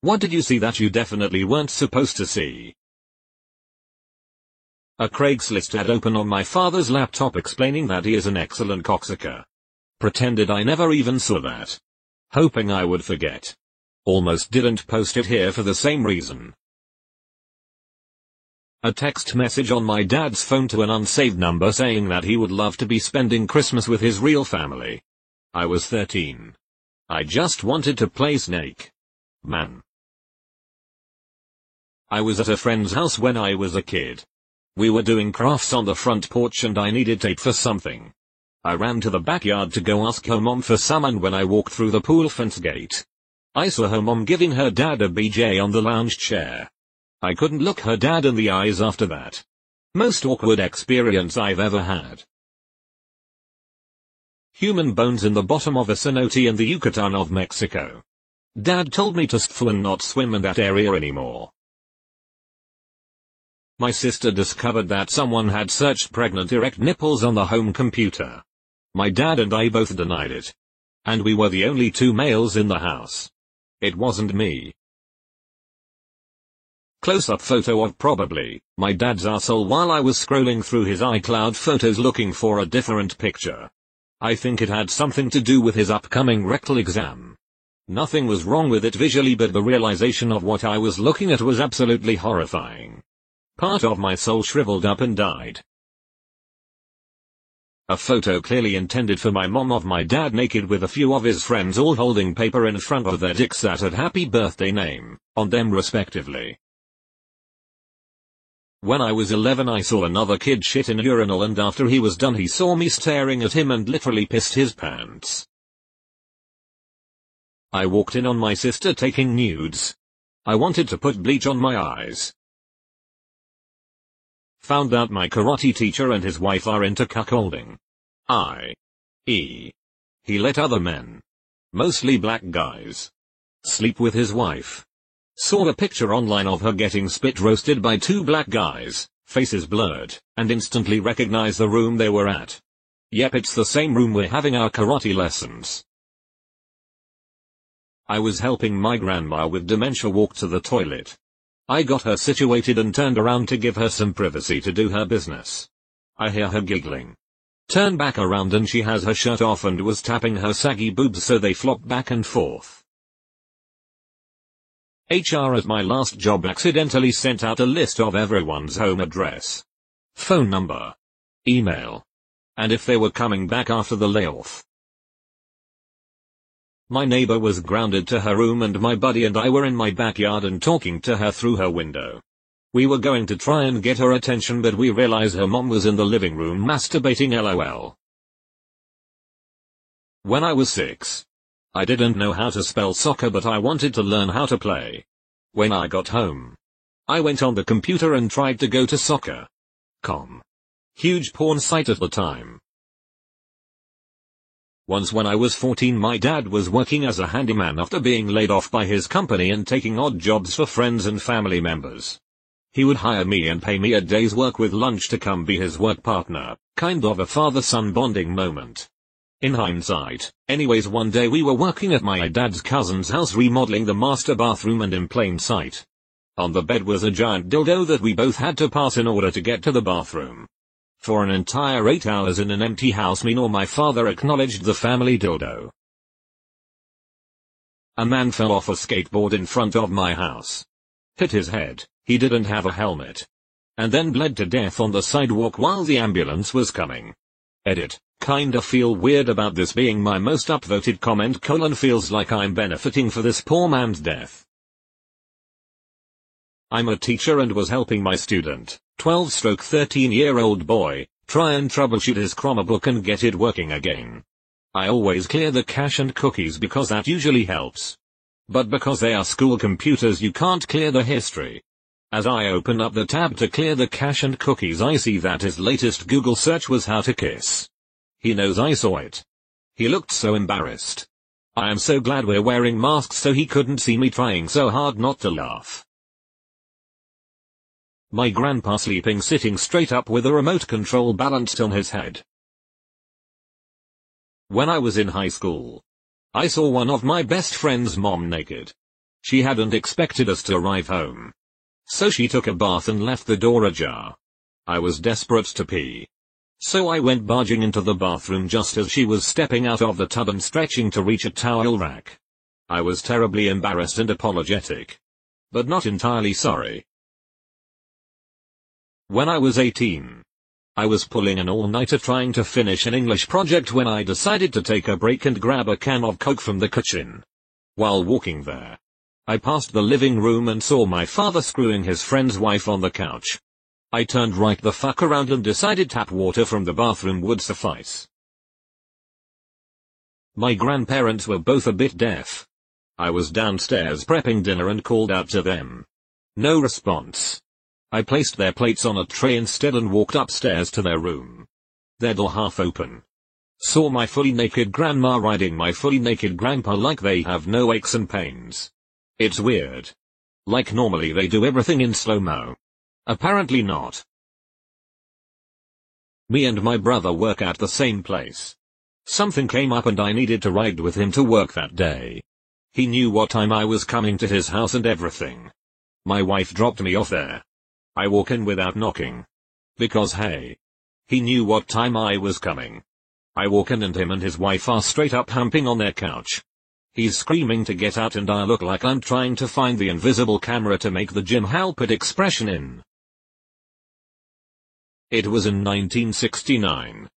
What did you see that you definitely weren't supposed to see? A Craigslist ad open on my father's laptop explaining that he is an excellent cocksucker. Pretended I never even saw that. Hoping I would forget. Almost didn't post it here for the same reason. A text message on my dad's phone to an unsaved number saying that he would love to be spending Christmas with his real family. I was 13. I just wanted to play Snake. Man. I was at a friend's house when I was a kid. We were doing crafts on the front porch and I needed tape for something. I ran to the backyard to go ask her mom for some and when I walked through the pool fence gate, I saw her mom giving her dad a BJ on the lounge chair. I couldn't look her dad in the eyes after that. Most awkward experience I've ever had. Human bones in the bottom of a cenote in the Yucatan of Mexico. Dad told me to stfu and not swim in that area anymore. My sister discovered that someone had searched pregnant erect nipples on the home computer. My dad and I both denied it. And we were the only two males in the house. It wasn't me. Close-up photo of probably, my dad's asshole while I was scrolling through his iCloud photos looking for a different picture. I think it had something to do with his upcoming rectal exam. Nothing was wrong with it visually but the realization of what I was looking at was absolutely horrifying. Part of my soul shriveled up and died. A photo clearly intended for my mom of my dad naked with a few of his friends all holding paper in front of their dicks that had happy birthday name, on them respectively. When I was 11 I saw another kid shit in a urinal and after he was done he saw me staring at him and literally pissed his pants. I walked in on my sister taking nudes. I wanted to put bleach on my eyes. Found out my karate teacher and his wife are into cuckolding. I. E. He let other men. Mostly black guys. Sleep with his wife. Saw a picture online of her getting spit roasted by two black guys, faces blurred, and instantly recognized the room they were at. Yep it's the same room we're having our karate lessons. I was helping my grandma with dementia walk to the toilet. I got her situated and turned around to give her some privacy to do her business. I hear her giggling. Turn back around and she has her shirt off and was tapping her saggy boobs so they flop back and forth. HR at my last job accidentally sent out a list of everyone's home address, phone number, email, and if they were coming back after the layoff. My neighbor was grounded to her room and my buddy and I were in my backyard and talking to her through her window. We were going to try and get her attention but we realized her mom was in the living room masturbating lol. When I was 6. I didn't know how to spell soccer but I wanted to learn how to play. When I got home. I went on the computer and tried to go to soccer.com. Huge porn site at the time. Once when I was 14 my dad was working as a handyman after being laid off by his company and taking odd jobs for friends and family members. He would hire me and pay me a day's work with lunch to come be his work partner, kind of a father-son bonding moment. In hindsight, anyways one day we were working at my dad's cousin's house remodeling the master bathroom and in plain sight. On the bed was a giant dildo that we both had to pass in order to get to the bathroom. For an entire eight hours in an empty house me nor my father acknowledged the family dildo. A man fell off a skateboard in front of my house. Hit his head, he didn't have a helmet. And then bled to death on the sidewalk while the ambulance was coming. Edit. Kinda feel weird about this being my most upvoted comment colon feels like I'm benefiting for this poor man's death. I'm a teacher and was helping my student, 12 stroke 13 year old boy, try and troubleshoot his Chromebook and get it working again. I always clear the cache and cookies because that usually helps. But because they are school computers you can't clear the history. As I open up the tab to clear the cache and cookies I see that his latest Google search was how to kiss. He knows I saw it. He looked so embarrassed. I am so glad we're wearing masks so he couldn't see me trying so hard not to laugh. My grandpa sleeping sitting straight up with a remote control balanced on his head. When I was in high school, I saw one of my best friend's mom naked. She hadn't expected us to arrive home. So she took a bath and left the door ajar. I was desperate to pee. So I went barging into the bathroom just as she was stepping out of the tub and stretching to reach a towel rack. I was terribly embarrassed and apologetic. But not entirely sorry. When I was 18, I was pulling an all-nighter trying to finish an English project when I decided to take a break and grab a can of Coke from the kitchen. While walking there, I passed the living room and saw my father screwing his friend's wife on the couch. I turned right the fuck around and decided tap water from the bathroom would suffice. My grandparents were both a bit deaf. I was downstairs prepping dinner and called out to them. No response. I placed their plates on a tray instead and walked upstairs to their room. Their door half open. Saw my fully naked grandma riding my fully naked grandpa like they have no aches and pains. It's weird. Like normally they do everything in slow-mo. Apparently not. Me and my brother work at the same place. Something came up and I needed to ride with him to work that day. He knew what time I was coming to his house and everything. My wife dropped me off there. I walk in without knocking. Because hey. He knew what time I was coming. I walk in and him and his wife are straight up humping on their couch. He's screaming to get out and I look like I'm trying to find the invisible camera to make the Jim Halpert expression in. It was in 1969.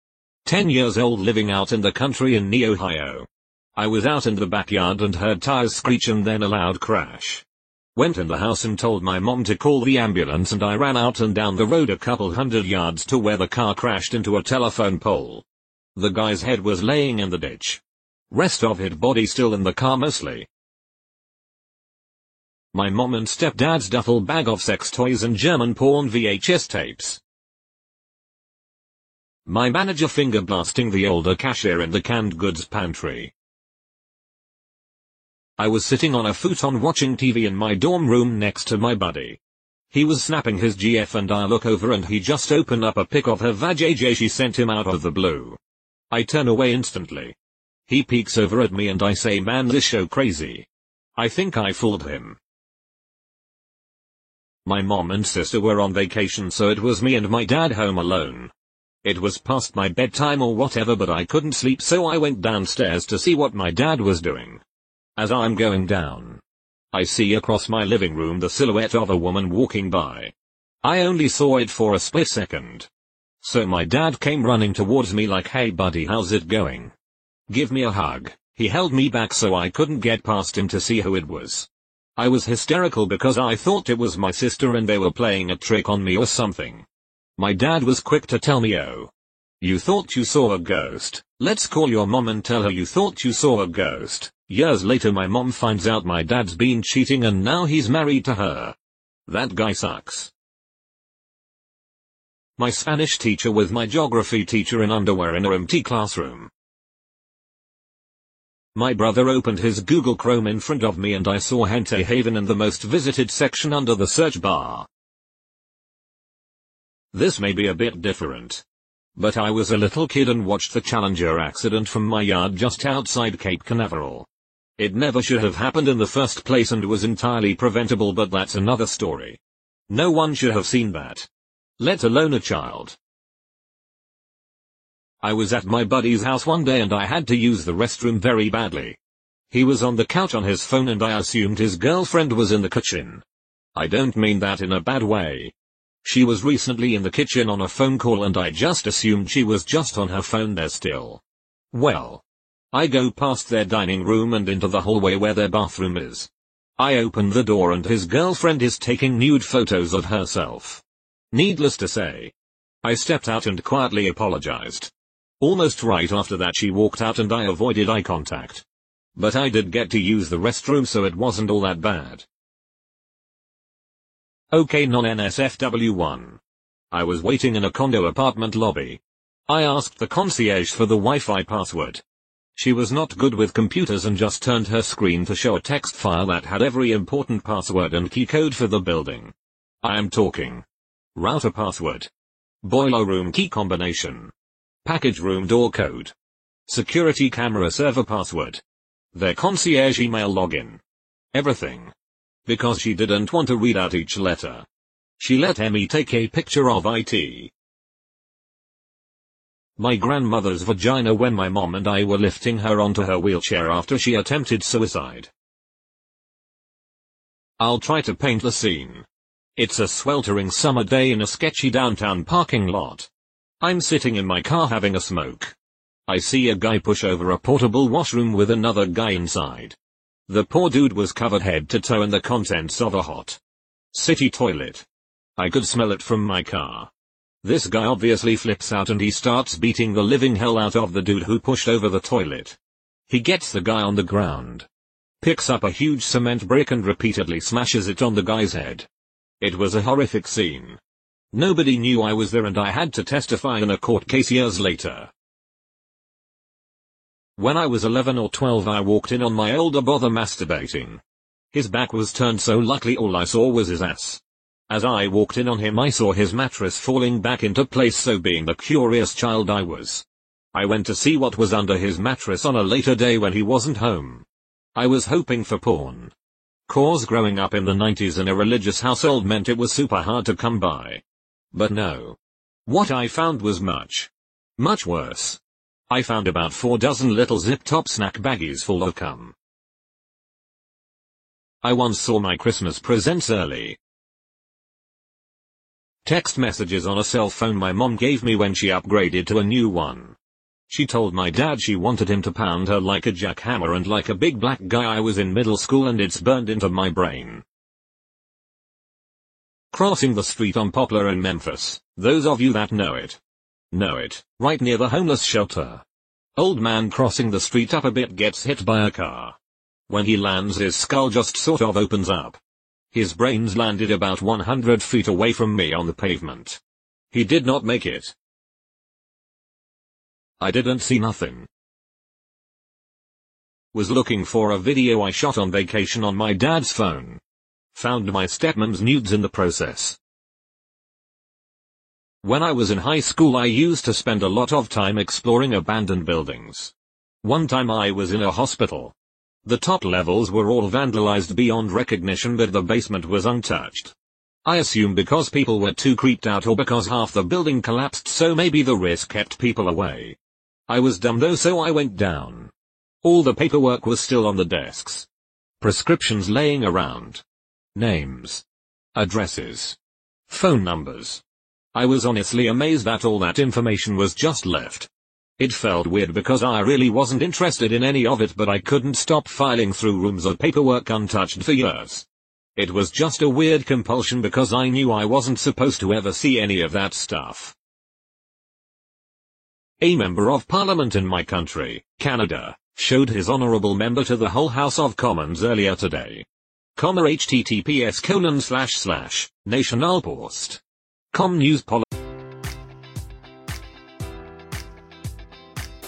Ten years old living out in the country in Ohio. I was out in the backyard and heard tires screech and then a loud crash. Went in the house and told my mom to call the ambulance and I ran out and down the road a couple hundred yards to where the car crashed into a telephone pole. The guy's head was laying in the ditch. Rest of his body still in the car mostly. My mom and stepdad's duffel bag of sex toys and German porn VHS tapes. My manager finger blasting the older cashier in the canned goods pantry. I was sitting on a futon watching TV in my dorm room next to my buddy. He was snapping his GF and I look over and he just opened up a pic of her vajayjay she sent him out of the blue. I turn away instantly. He peeks over at me and I say man this show crazy. I think I fooled him. My mom and sister were on vacation so it was me and my dad home alone. It was past my bedtime or whatever but I couldn't sleep so I went downstairs to see what my dad was doing. As I'm going down, I see across my living room the silhouette of a woman walking by. I only saw it for a split second. So my dad came running towards me like hey buddy how's it going? Give me a hug. He held me back so I couldn't get past him to see who it was. I was hysterical because I thought it was my sister and they were playing a trick on me or something. My dad was quick to tell me oh. You thought you saw a ghost, let's call your mom and tell her you thought you saw a ghost. Years later my mom finds out my dad's been cheating and now he's married to her. That guy sucks. My Spanish teacher with my geography teacher in underwear in a empty classroom. My brother opened his Google Chrome in front of me and I saw Hentai Haven in the most visited section under the search bar. This may be a bit different. But I was a little kid and watched the Challenger accident from my yard just outside Cape Canaveral. It never should have happened in the first place and was entirely preventable but that's another story. No one should have seen that. Let alone a child. I was at my buddy's house one day and I had to use the restroom very badly. He was on the couch on his phone and I assumed his girlfriend was in the kitchen. I don't mean that in a bad way. She was recently in the kitchen on a phone call and I just assumed she was just on her phone there still. Well. I go past their dining room and into the hallway where their bathroom is. I open the door and his girlfriend is taking nude photos of herself. Needless to say. I stepped out and quietly apologized. Almost right after that she walked out and I avoided eye contact. But I did get to use the restroom so it wasn't all that bad. Okay non-NSFW1. I was waiting in a condo apartment lobby. I asked the concierge for the Wi-Fi password. She was not good with computers and just turned her screen to show a text file that had every important password and key code for the building. I am talking. Router password. Boiler room key combination. Package room door code. Security camera server password. Their concierge email login. Everything because she didn't want to read out each letter. She let Emmy take a picture of it. My grandmother's vagina when my mom and I were lifting her onto her wheelchair after she attempted suicide. I'll try to paint the scene. It's a sweltering summer day in a sketchy downtown parking lot. I'm sitting in my car having a smoke. I see a guy push over a portable washroom with another guy inside. The poor dude was covered head to toe in the contents of a hot city toilet. I could smell it from my car. This guy obviously flips out and he starts beating the living hell out of the dude who pushed over the toilet. He gets the guy on the ground. Picks up a huge cement brick and repeatedly smashes it on the guy's head. It was a horrific scene. Nobody knew I was there and I had to testify in a court case years later. When I was 11 or 12 I walked in on my older brother masturbating. His back was turned so luckily all I saw was his ass. As I walked in on him I saw his mattress falling back into place so being the curious child I was. I went to see what was under his mattress on a later day when he wasn't home. I was hoping for porn. Cause growing up in the 90s in a religious household meant it was super hard to come by. But no. What I found was much, much worse. I found about four dozen little zip-top snack baggies full of cum. I once saw my Christmas presents early. Text messages on a cell phone my mom gave me when she upgraded to a new one. She told my dad she wanted him to pound her like a jackhammer and like a big black guy I was in middle school and it's burned into my brain. Crossing the street on Poplar in Memphis, those of you that know it, Know it, right near the homeless shelter. Old man crossing the street up a bit gets hit by a car. When he lands his skull just sort of opens up. His brains landed about 100 feet away from me on the pavement. He did not make it. I didn't see nothing. Was looking for a video I shot on vacation on my dad's phone. Found my stepmom's nudes in the process. When I was in high school I used to spend a lot of time exploring abandoned buildings. One time I was in a hospital. The top levels were all vandalized beyond recognition but the basement was untouched. I assume because people were too creeped out or because half the building collapsed so maybe the risk kept people away. I was dumb though so I went down. All the paperwork was still on the desks. Prescriptions laying around. Names. Addresses. Phone numbers. I was honestly amazed that all that information was just left. It felt weird because I really wasn't interested in any of it but I couldn't stop filing through rooms of paperwork untouched for years. It was just a weird compulsion because I knew I wasn't supposed to ever see any of that stuff. A member of parliament in my country, Canada, showed his honorable member to the whole House of Commons earlier today. Comma https colon slash slash, National Post. Com News Pol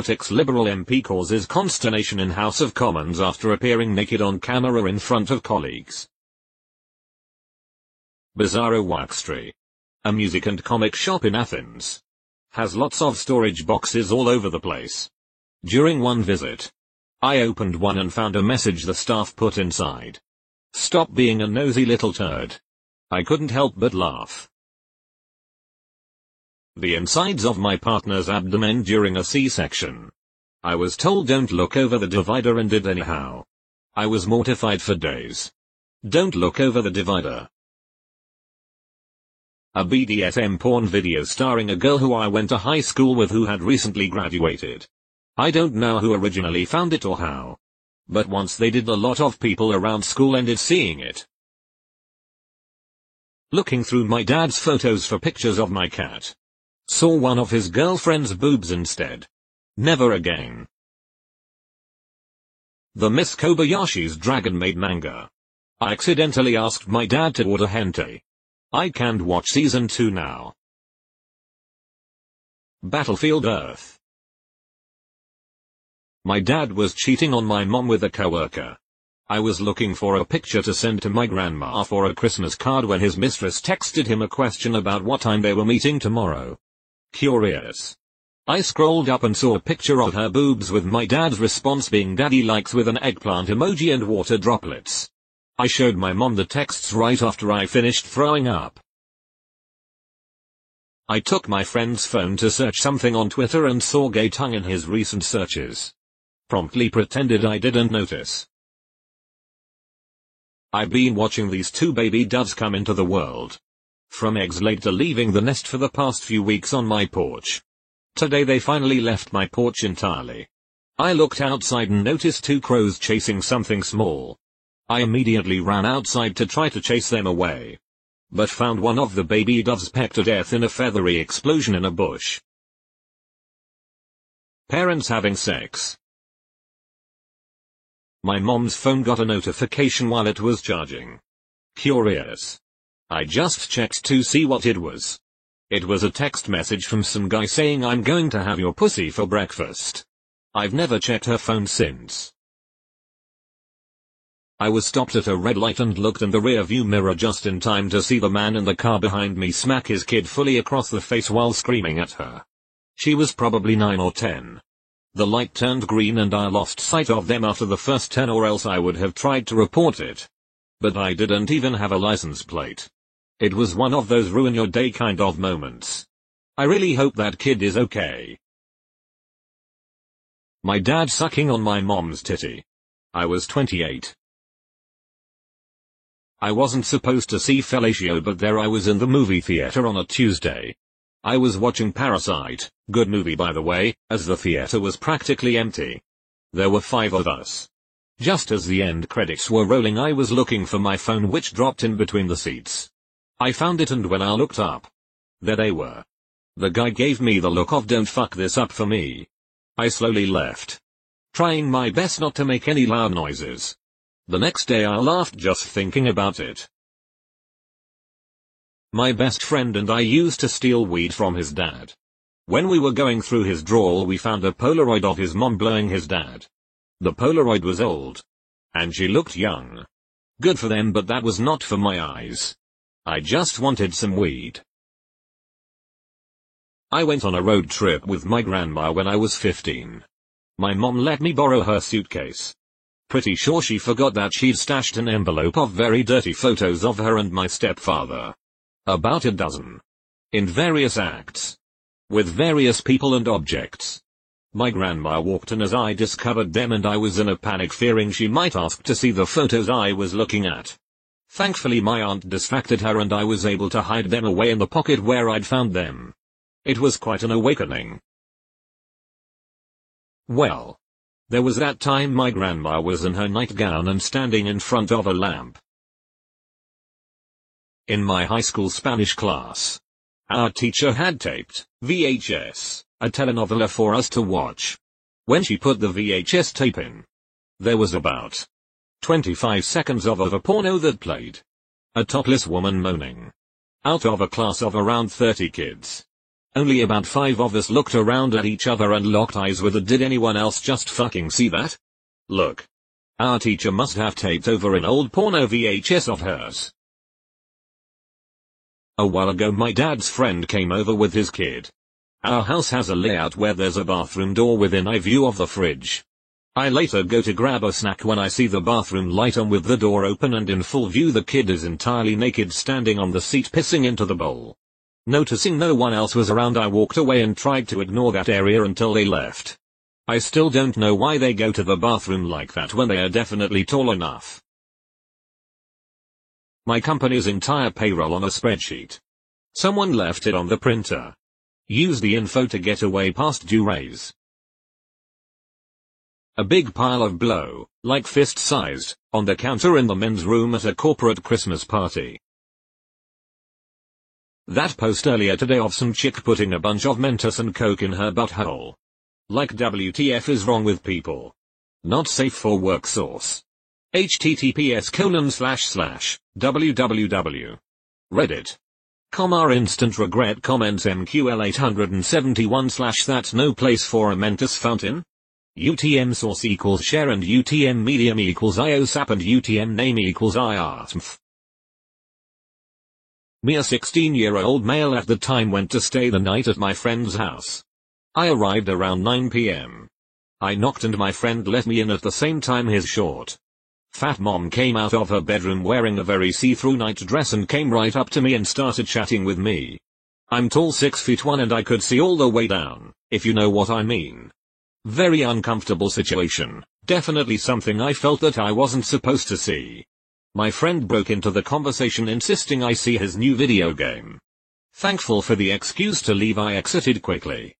Politics Liberal MP causes consternation in House of Commons after appearing naked on camera in front of colleagues. Bizarro Wuxtry. A music and comic shop in Athens. Has lots of storage boxes all over the place. During one visit, I opened one and found a message the staff put inside. Stop being a nosy little turd. I couldn't help but laugh. The insides of my partner's abdomen during a C-section. I was told don't look over the divider and did anyhow. I was mortified for days. Don't look over the divider. A BDSM porn video starring a girl who I went to high school with who had recently graduated. I don't know who originally found it or how. But once they did a lot of people around school ended seeing it. Looking through my dad's photos for pictures of my cat. Saw one of his girlfriend's boobs instead. Never again. The Miss Kobayashi's Dragon Maid manga. I accidentally asked my dad to order hentai. I can't watch season 2 now. Battlefield Earth. My dad was cheating on my mom with a coworker. I was looking for a picture to send to my grandma for a Christmas card when his mistress texted him a question about what time they were meeting tomorrow. Curious. I scrolled up and saw a picture of her boobs with my dad's response being daddy likes with an eggplant emoji and water droplets. I showed my mom the texts right after I finished throwing up. I took my friend's phone to search something on Twitter and saw gay tongue in his recent searches promptly pretended I didn't notice. I've been watching these two baby doves come into the world. From eggs to leaving the nest for the past few weeks on my porch. Today they finally left my porch entirely. I looked outside and noticed two crows chasing something small. I immediately ran outside to try to chase them away. But found one of the baby doves pecked to death in a feathery explosion in a bush. Parents having sex. My mom's phone got a notification while it was charging. Curious. I just checked to see what it was. It was a text message from some guy saying I'm going to have your pussy for breakfast. I've never checked her phone since. I was stopped at a red light and looked in the rearview mirror just in time to see the man in the car behind me smack his kid fully across the face while screaming at her. She was probably 9 or 10. The light turned green and I lost sight of them after the first turn or else I would have tried to report it. But I didn't even have a license plate. It was one of those ruin your day kind of moments. I really hope that kid is okay. My dad sucking on my mom's titty. I was 28. I wasn't supposed to see Fellatio but there I was in the movie theater on a Tuesday. I was watching Parasite, good movie by the way, as the theater was practically empty. There were five of us. Just as the end credits were rolling I was looking for my phone which dropped in between the seats. I found it and when I looked up, there they were. The guy gave me the look of don't fuck this up for me. I slowly left. Trying my best not to make any loud noises. The next day I laughed just thinking about it. My best friend and I used to steal weed from his dad. When we were going through his drawer we found a Polaroid of his mom blowing his dad. The Polaroid was old. And she looked young. Good for them but that was not for my eyes. I just wanted some weed. I went on a road trip with my grandma when I was 15. My mom let me borrow her suitcase. Pretty sure she forgot that she'd stashed an envelope of very dirty photos of her and my stepfather. About a dozen. In various acts. With various people and objects. My grandma walked in as I discovered them and I was in a panic fearing she might ask to see the photos I was looking at. Thankfully my aunt distracted her and I was able to hide them away in the pocket where I'd found them. It was quite an awakening. Well, there was that time my grandma was in her nightgown and standing in front of a lamp. In my high school Spanish class, our teacher had taped, VHS, a telenovela for us to watch. When she put the VHS tape in, there was about 25 seconds of of a porno that played. A topless woman moaning. Out of a class of around 30 kids. Only about five of us looked around at each other and locked eyes with a did anyone else just fucking see that? Look. Our teacher must have taped over an old porno VHS of hers. A while ago my dad's friend came over with his kid. Our house has a layout where there's a bathroom door within eye view of the fridge. I later go to grab a snack when I see the bathroom light on with the door open and in full view the kid is entirely naked standing on the seat pissing into the bowl. Noticing no one else was around I walked away and tried to ignore that area until they left. I still don't know why they go to the bathroom like that when they are definitely tall enough. My company's entire payroll on a spreadsheet. Someone left it on the printer. Use the info to get away past due raise. A big pile of blow, like fist sized, on the counter in the men's room at a corporate Christmas party. That post earlier today of some chick putting a bunch of Mentos and Coke in her butthole. Like WTF is wrong with people. Not safe for work source. https colon slash slash www. Reddit. Comma instant regret comments MQL 871 slash that's no place for a Mentos fountain. UTM source equals share and UTM medium equals IOSAP and UTM name equals IASMF. Me a 16 year old male at the time went to stay the night at my friend's house. I arrived around 9 pm. I knocked and my friend let me in at the same time his short. Fat mom came out of her bedroom wearing a very see-through night dress and came right up to me and started chatting with me. I'm tall 6 feet 1 and I could see all the way down, if you know what I mean. Very uncomfortable situation, definitely something I felt that I wasn't supposed to see. My friend broke into the conversation insisting I see his new video game. Thankful for the excuse to leave I exited quickly.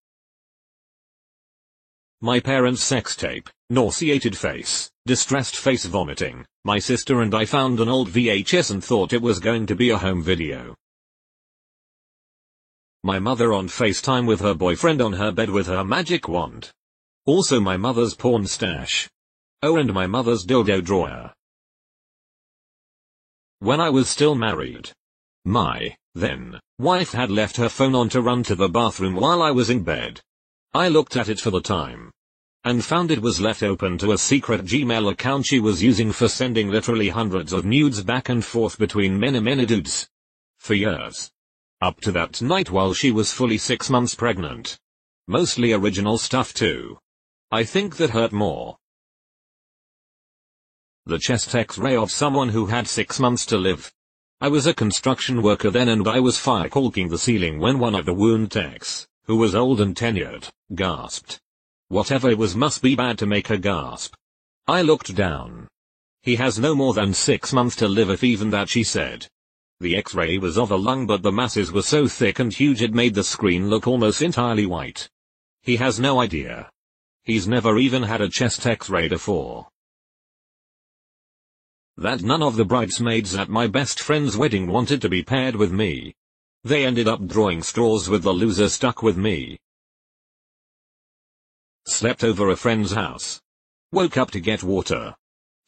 My parents' sex tape, nauseated face, distressed face vomiting, my sister and I found an old VHS and thought it was going to be a home video. My mother on FaceTime with her boyfriend on her bed with her magic wand. Also my mother's porn stash. Oh and my mother's dildo drawer when I was still married. My, then, wife had left her phone on to run to the bathroom while I was in bed. I looked at it for the time. and found it was left open to a secret Gmail account she was using for sending literally hundreds of nudes back and forth between many many dudes. For years. Up to that night while she was fully six months pregnant. Mostly original stuff too. I think that hurt more. The chest x-ray of someone who had six months to live. I was a construction worker then and I was fire caulking the ceiling when one of the wound techs, who was old and tenured, gasped. Whatever it was must be bad to make her gasp. I looked down. He has no more than six months to live if even that she said. The x-ray was of a lung but the masses were so thick and huge it made the screen look almost entirely white. He has no idea. He's never even had a chest x-ray before. That none of the bridesmaids at my best friend's wedding wanted to be paired with me. They ended up drawing straws with the loser stuck with me. Slept over a friend's house. Woke up to get water.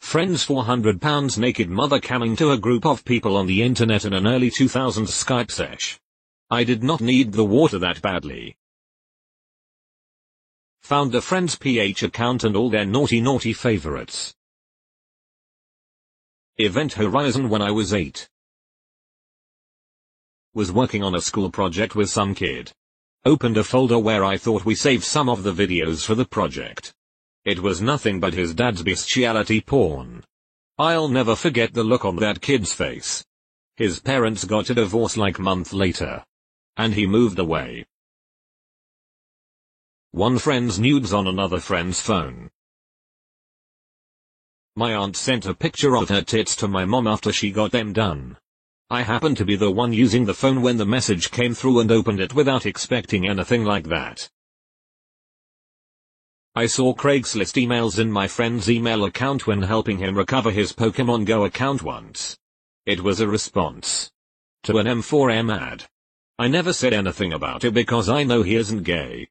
Friend's 400 pounds naked mother coming to a group of people on the internet in an early 2000s Skype sesh. I did not need the water that badly. Found a friend's PH account and all their naughty naughty favorites. Event Horizon when I was 8. Was working on a school project with some kid. Opened a folder where I thought we saved some of the videos for the project. It was nothing but his dad's bestiality porn. I'll never forget the look on that kid's face. His parents got a divorce like month later. And he moved away. One friend's nudes on another friend's phone. My aunt sent a picture of her tits to my mom after she got them done. I happened to be the one using the phone when the message came through and opened it without expecting anything like that. I saw Craigslist emails in my friend's email account when helping him recover his Pokemon Go account once. It was a response to an M4M ad. I never said anything about it because I know he isn't gay.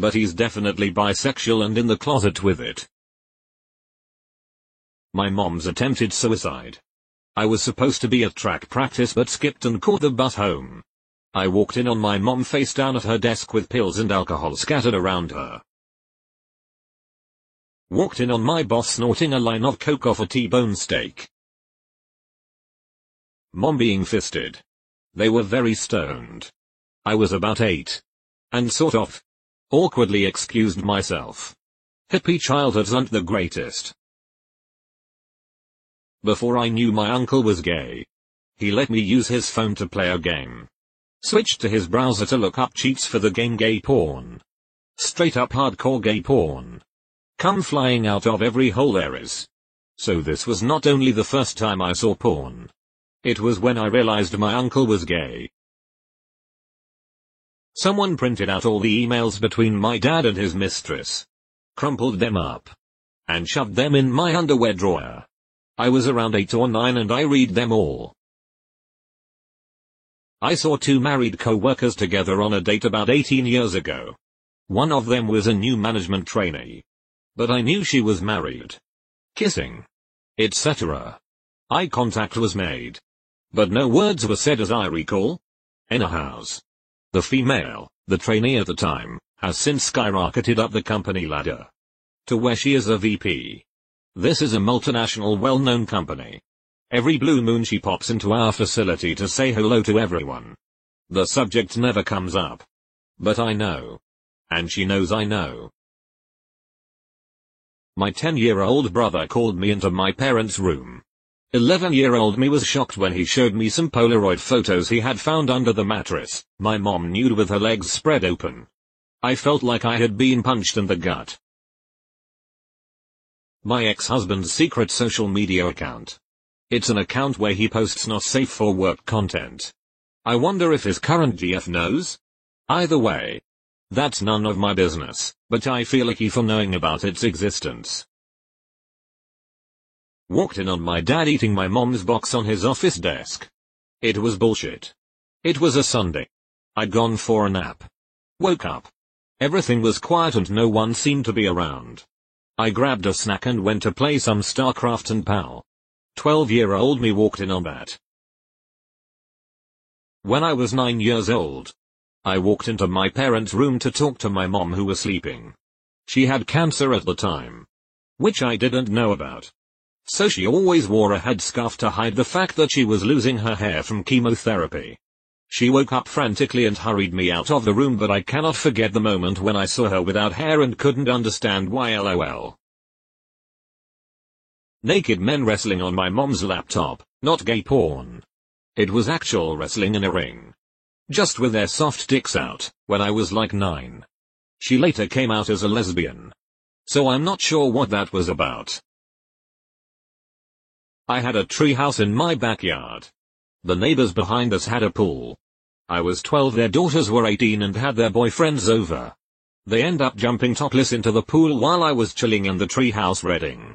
But he's definitely bisexual and in the closet with it. My mom's attempted suicide. I was supposed to be at track practice but skipped and caught the bus home. I walked in on my mom face down at her desk with pills and alcohol scattered around her. Walked in on my boss snorting a line of coke off a T-bone steak. Mom being fisted. They were very stoned. I was about eight. And sort of. Awkwardly excused myself. Hippie childhoods aren't the greatest. Before I knew my uncle was gay. He let me use his phone to play a game. Switched to his browser to look up cheats for the game gay porn. Straight up hardcore gay porn. Come flying out of every hole there is. So this was not only the first time I saw porn. It was when I realized my uncle was gay. Someone printed out all the emails between my dad and his mistress. Crumpled them up. And shoved them in my underwear drawer. I was around 8 or 9 and I read them all. I saw two married co-workers together on a date about 18 years ago. One of them was a new management trainee. But I knew she was married. Kissing. Etc. Eye contact was made. But no words were said as I recall. In a house. The female, the trainee at the time, has since skyrocketed up the company ladder. To where she is a VP. This is a multinational well-known company. Every blue moon she pops into our facility to say hello to everyone. The subject never comes up. But I know. And she knows I know. My 10-year-old brother called me into my parents' room. 11-year-old me was shocked when he showed me some Polaroid photos he had found under the mattress, my mom nude with her legs spread open. I felt like I had been punched in the gut. My ex-husband's secret social media account. It's an account where he posts not safe for work content. I wonder if his current GF knows? Either way. That's none of my business, but I feel icky for knowing about its existence. Walked in on my dad eating my mom's box on his office desk. It was bullshit. It was a Sunday. I'd gone for a nap. Woke up. Everything was quiet and no one seemed to be around. I grabbed a snack and went to play some StarCraft and PAL. 12 year old me walked in on that. When I was 9 years old, I walked into my parents' room to talk to my mom who was sleeping. She had cancer at the time. Which I didn't know about. So she always wore a headscarf to hide the fact that she was losing her hair from chemotherapy. She woke up frantically and hurried me out of the room but I cannot forget the moment when I saw her without hair and couldn't understand why lol. Naked men wrestling on my mom's laptop, not gay porn. It was actual wrestling in a ring. Just with their soft dicks out, when I was like 9. She later came out as a lesbian. So I'm not sure what that was about. I had a treehouse in my backyard. The neighbors behind us had a pool. I was 12 their daughters were 18 and had their boyfriends over. They end up jumping topless into the pool while I was chilling in the treehouse reading.